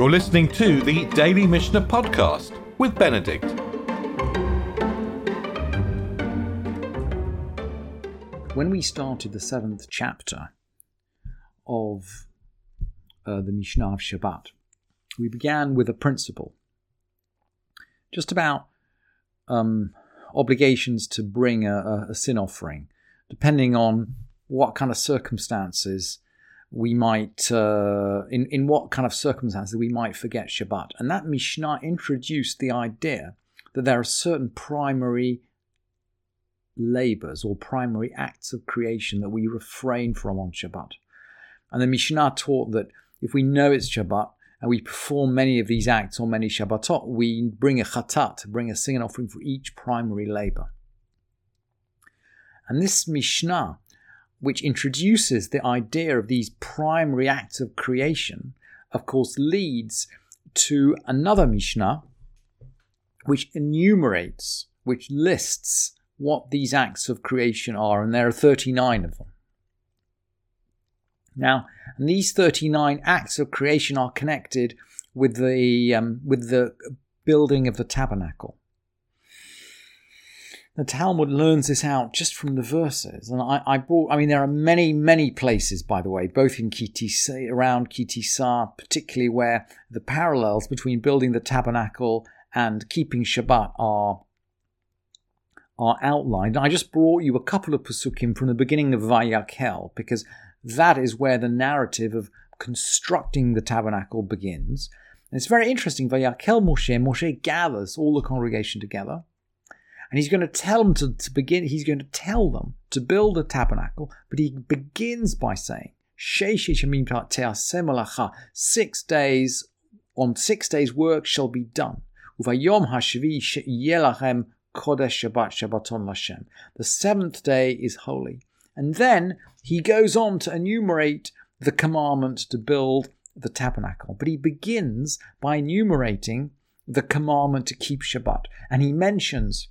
You're listening to the Daily Mishnah Podcast with Benedict. When we started the seventh chapter of uh, the Mishnah of Shabbat, we began with a principle just about um, obligations to bring a, a sin offering, depending on what kind of circumstances we might, uh, in, in what kind of circumstances we might forget Shabbat. And that Mishnah introduced the idea that there are certain primary labors or primary acts of creation that we refrain from on Shabbat. And the Mishnah taught that if we know it's Shabbat and we perform many of these acts on many Shabbatot, we bring a chatat, bring a singing offering for each primary labor. And this Mishnah which introduces the idea of these primary acts of creation, of course, leads to another Mishnah which enumerates, which lists what these acts of creation are, and there are 39 of them. Now, these 39 acts of creation are connected with the, um, with the building of the tabernacle. The Talmud learns this out just from the verses. And I, I brought, I mean, there are many, many places, by the way, both in Ki Tisa, around Ki Tisa, particularly where the parallels between building the tabernacle and keeping Shabbat are are outlined. I just brought you a couple of pasukim from the beginning of Vayakel because that is where the narrative of constructing the tabernacle begins. And it's very interesting. Vayakel Moshe, Moshe gathers all the congregation together and he's going to tell them to, to begin, he's going to tell them to build a tabernacle, but he begins by saying, Six days, on six days work shall be done. The seventh day is holy. And then he goes on to enumerate the commandment to build the tabernacle. But he begins by enumerating the commandment to keep Shabbat. And he mentions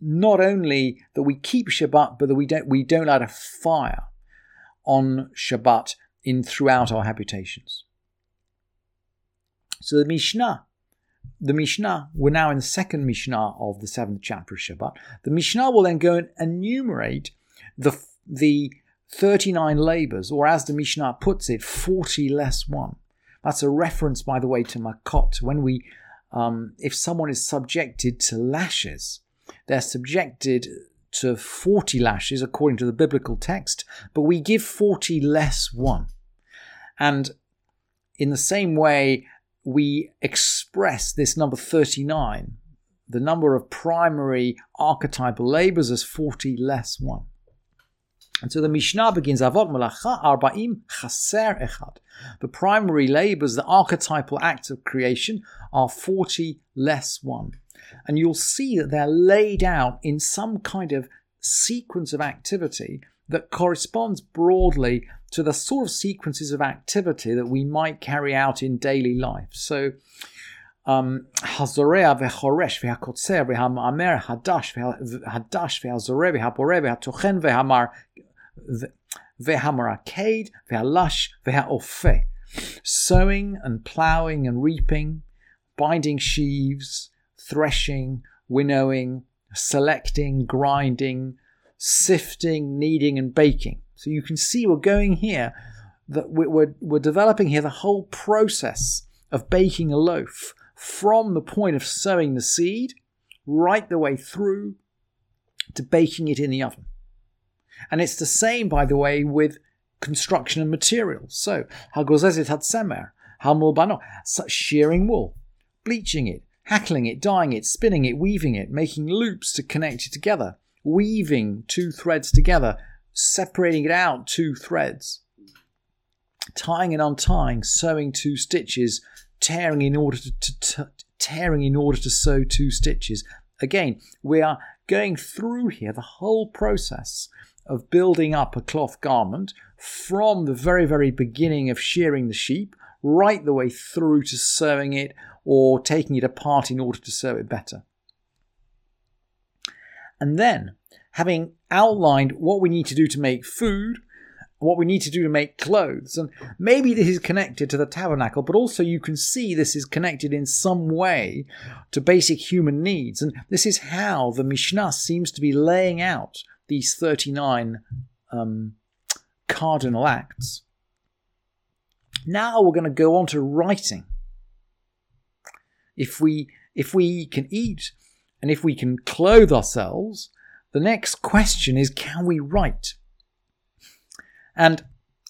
not only that we keep Shabbat, but that we don't we don't light a fire on Shabbat in throughout our habitations. So the Mishnah, the Mishnah, we're now in the second Mishnah of the seventh chapter of Shabbat. The Mishnah will then go and enumerate the the 39 labors, or as the Mishnah puts it, 40 less one. That's a reference, by the way, to Makot. When we, um, if someone is subjected to lashes, they're subjected to 40 lashes according to the biblical text, but we give 40 less one. And in the same way, we express this number 39, the number of primary archetypal labors, as 40 less one. And so the Mishnah begins Avot Malacha Arba'im Chaser Echad. The primary labors, the archetypal acts of creation, are 40 less one. And you'll see that they're laid out in some kind of sequence of activity that corresponds broadly to the sort of sequences of activity that we might carry out in daily life. So, um, Hazorea v'choresh v'hakotzer v'hamamer hadash hadash v'hazore v'haboreh v'hatochen v'hamar v'hamaraked v'halash v'haofe. Sowing and ploughing and reaping, binding sheaves, threshing, winnowing, selecting, grinding, sifting, kneading, and baking. So you can see we're going here that we're, we're developing here the whole process of baking a loaf from the point of sowing the seed right the way through to baking it in the oven. And it's the same, by the way, with construction and materials. So, hagozezit had semer, hamul shearing wool, bleaching it, hackling it, dyeing it, spinning it, weaving it, making loops to connect it together, weaving two threads together, separating it out two threads, tying and untying, sewing two stitches, tearing in order to, to, to tearing in order to sew two stitches. Again, we are going through here the whole process of building up a cloth garment from the very, very beginning of shearing the sheep right the way through to sewing it or taking it apart in order to sew it better. And then, having outlined what we need to do to make food what we need to do to make clothes. And maybe this is connected to the tabernacle, but also you can see this is connected in some way to basic human needs. And this is how the Mishnah seems to be laying out these 39 um, cardinal acts. Now we're going to go on to writing if we if we can eat and if we can clothe ourselves, the next question is can we write? And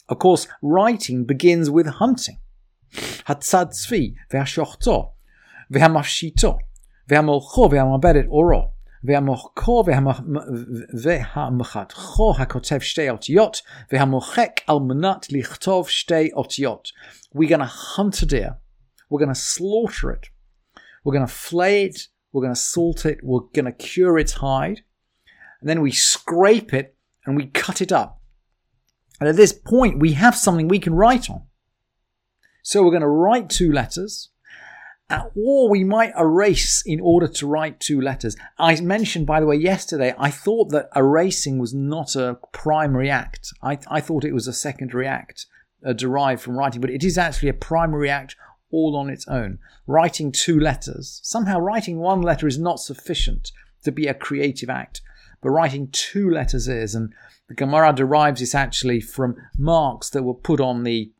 of course, writing begins with hunting. Ve'ashochto oro hakotev shtei lichtov shtei. We're going to hunt a deer. We're going to slaughter it. We're going to flay it. We're going to salt it. We're going to cure its hide. And then we scrape it and we cut it up and at this point, we have something we can write on. So we're going to write two letters, or we might erase in order to write two letters. I mentioned, by the way, yesterday, I thought that erasing was not a primary act. I, I thought it was a secondary act uh, derived from writing, but it is actually a primary act all on its own. Writing two letters, somehow writing one letter is not sufficient to be a creative act, but writing two letters is. And the Gemara derives this actually from marks that were put on the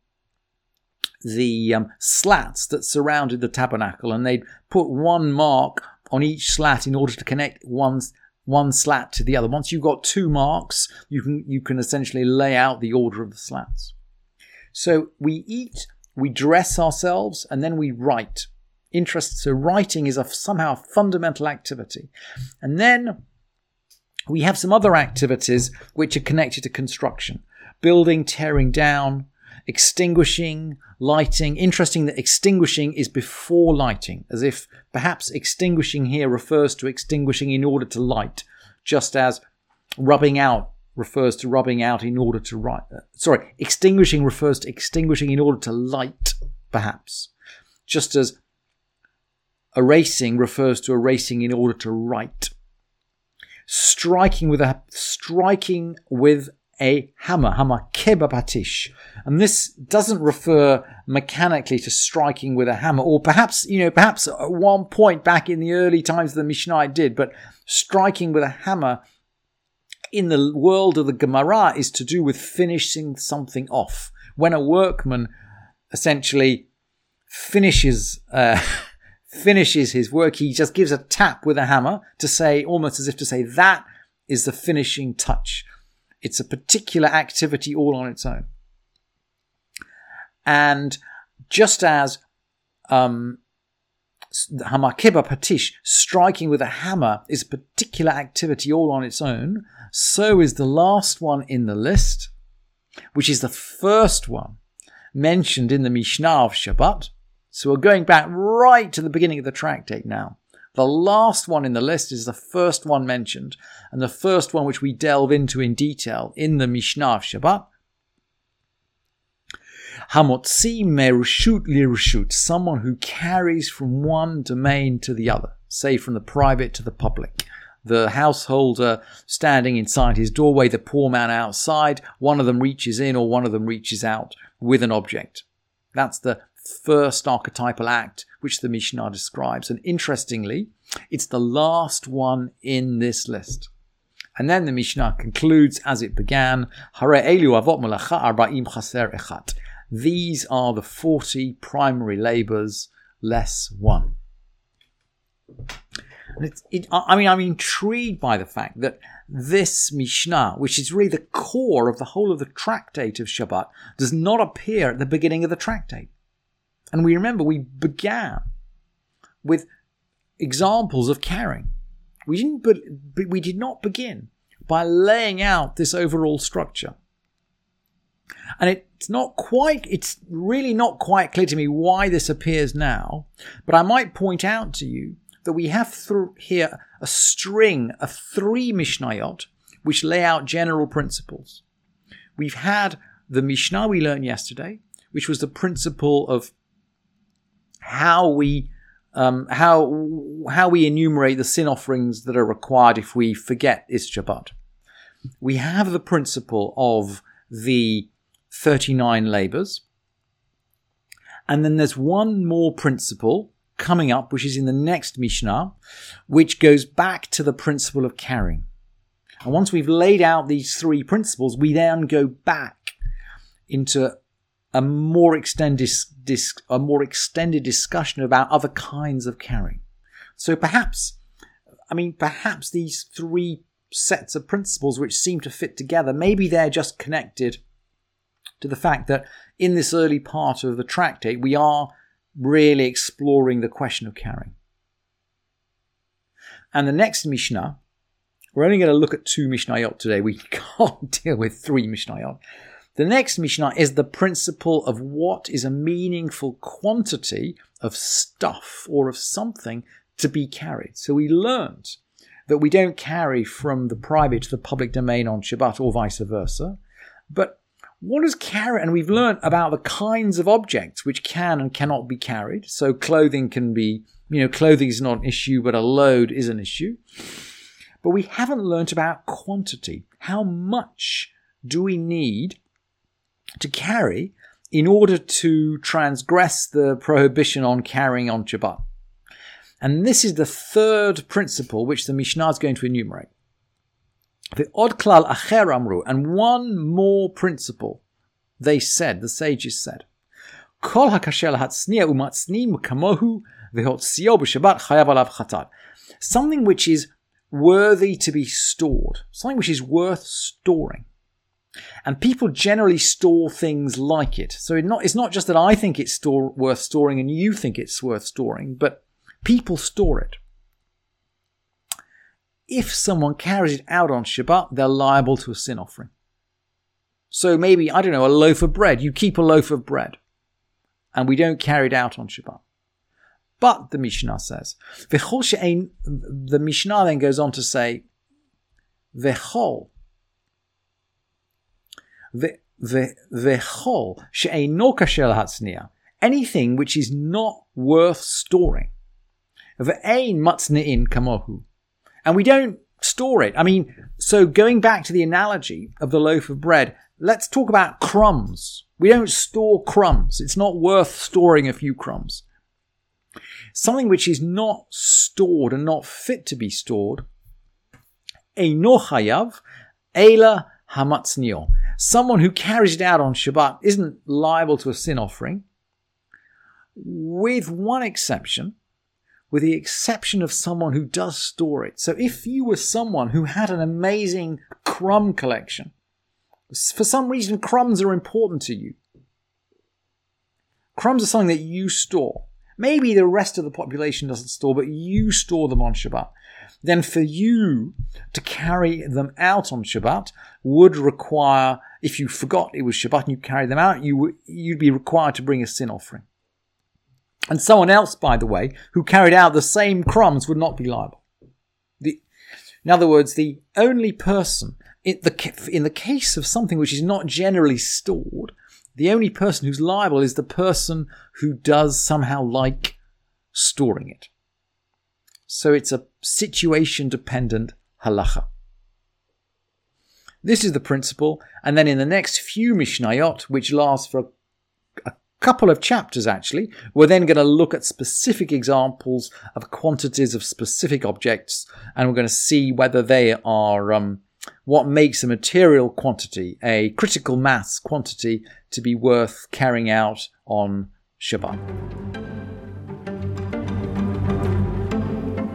the um, slats that surrounded the tabernacle, and they'd put one mark on each slat in order to connect one one slat to the other. Once you've got two marks, you can you can essentially lay out the order of the slats. So we eat, we dress ourselves, and then we write. Interest. So writing is a somehow a fundamental activity, and then we have some other activities which are connected to construction building, tearing down, extinguishing, lighting. Interesting that extinguishing is before lighting, as if perhaps extinguishing here refers to extinguishing in order to light, just as rubbing out refers to rubbing out in order to write. Uh, sorry, extinguishing refers to extinguishing in order to light, perhaps, just as erasing refers to erasing in order to write striking with a striking with a hammer, hammer kebabatish. And this doesn't refer mechanically to striking with a hammer, or perhaps, you know, perhaps at one point back in the early times of the Mishnah it did, but striking with a hammer in the world of the Gemara is to do with finishing something off. When a workman essentially finishes uh, finishes his work, he just gives a tap with a hammer to say, almost as if to say, that is the finishing touch. It's a particular activity all on its own. And just as um, Hamakiba Patish, striking with a hammer, is a particular activity all on its own, so is the last one in the list, which is the first one mentioned in the Mishnah of Shabbat, so we're going back right to the beginning of the tractate now. The last one in the list is the first one mentioned, and the first one which we delve into in detail in the Mishnah of Shabbat. Hamotzi merushut lirushut, someone who carries from one domain to the other, say from the private to the public. The householder standing inside his doorway, the poor man outside, one of them reaches in or one of them reaches out with an object. That's the first archetypal act which the Mishnah describes. And interestingly, it's the last one in this list. And then the Mishnah concludes as it began, These are the 40 primary labors, less one. It, I mean, I'm intrigued by the fact that this Mishnah, which is really the core of the whole of the tractate of Shabbat, does not appear at the beginning of the tractate. And we remember we began with examples of caring. We didn't, but we did not begin by laying out this overall structure. And it's not quite, it's really not quite clear to me why this appears now, but I might point out to you that we have here a string of three Mishnayot which lay out general principles. We've had the Mishnah we learned yesterday, which was the principle of how we um, how how we enumerate the sin offerings that are required if we forget is Shabbat. We have the principle of the 39 labors. And then there's one more principle coming up, which is in the next Mishnah, which goes back to the principle of carrying. And once we've laid out these three principles, we then go back into a more extended, a more extended discussion about other kinds of carrying. So perhaps, I mean, perhaps these three sets of principles which seem to fit together, maybe they're just connected to the fact that in this early part of the tractate, we are really exploring the question of carrying. And the next Mishnah, we're only going to look at two Mishnayot today. We can't deal with three Mishnayot. The next Mishnah is the principle of what is a meaningful quantity of stuff or of something to be carried. So we learned that we don't carry from the private to the public domain on Shabbat or vice versa. But what does carry? And we've learned about the kinds of objects which can and cannot be carried. So clothing can be, you know, clothing is not an issue, but a load is an issue. But we haven't learnt about quantity. How much do we need to carry in order to transgress the prohibition on carrying on Shabbat? And this is the third principle which the Mishnah is going to enumerate. The odd klal acher amru, and one more principle. They said, the sages said, Kol hakasher hatzniya umatznim kamohu v'hotzio b'shabbat chayav alav chatat. Something which is worthy to be stored, something which is worth storing. And people generally store things like it. So it's not just that I think it's store, worth storing and you think it's worth storing, but people store it if someone carries it out on Shabbat, they're liable to a sin offering. So maybe, I don't know, a loaf of bread. You keep a loaf of bread. And we don't carry it out on Shabbat. But the Mishnah says, the Mishnah then goes on to say, Vechol, Vechol, she'eino kasher hatzniya, anything which is not worth storing. Ve'ein matzne'in kamohu, and we don't store it. I mean, so going back to the analogy of the loaf of bread, let's talk about crumbs. We don't store crumbs. It's not worth storing a few crumbs. Something which is not stored and not fit to be stored, eino chayav, ela hamatznio. Someone who carries it out on Shabbat isn't liable to a sin offering, with one exception, with the exception of someone who does store it. So if you were someone who had an amazing crumb collection, for some reason crumbs are important to you. Crumbs are something that you store. Maybe the rest of the population doesn't store, but you store them on Shabbat. Then for you to carry them out on Shabbat would require, if you forgot it was Shabbat and you carried them out, you you'd be required to bring a sin offering. And someone else, by the way, who carried out the same crumbs would not be liable. The, in other words, the only person, in the, in the case of something which is not generally stored, the only person who's liable is the person who does somehow like storing it. So it's a situation dependent halacha. This is the principle, and then in the next few Mishnayot, which last for couple of chapters actually. We're then going to look at specific examples of quantities of specific objects, and we're going to see whether they are um, what makes a material quantity, a critical mass quantity, to be worth carrying out on Shabbat.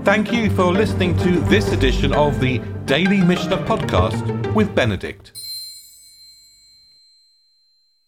Thank you for listening to this edition of the Daily Mishnah Podcast with Benedict.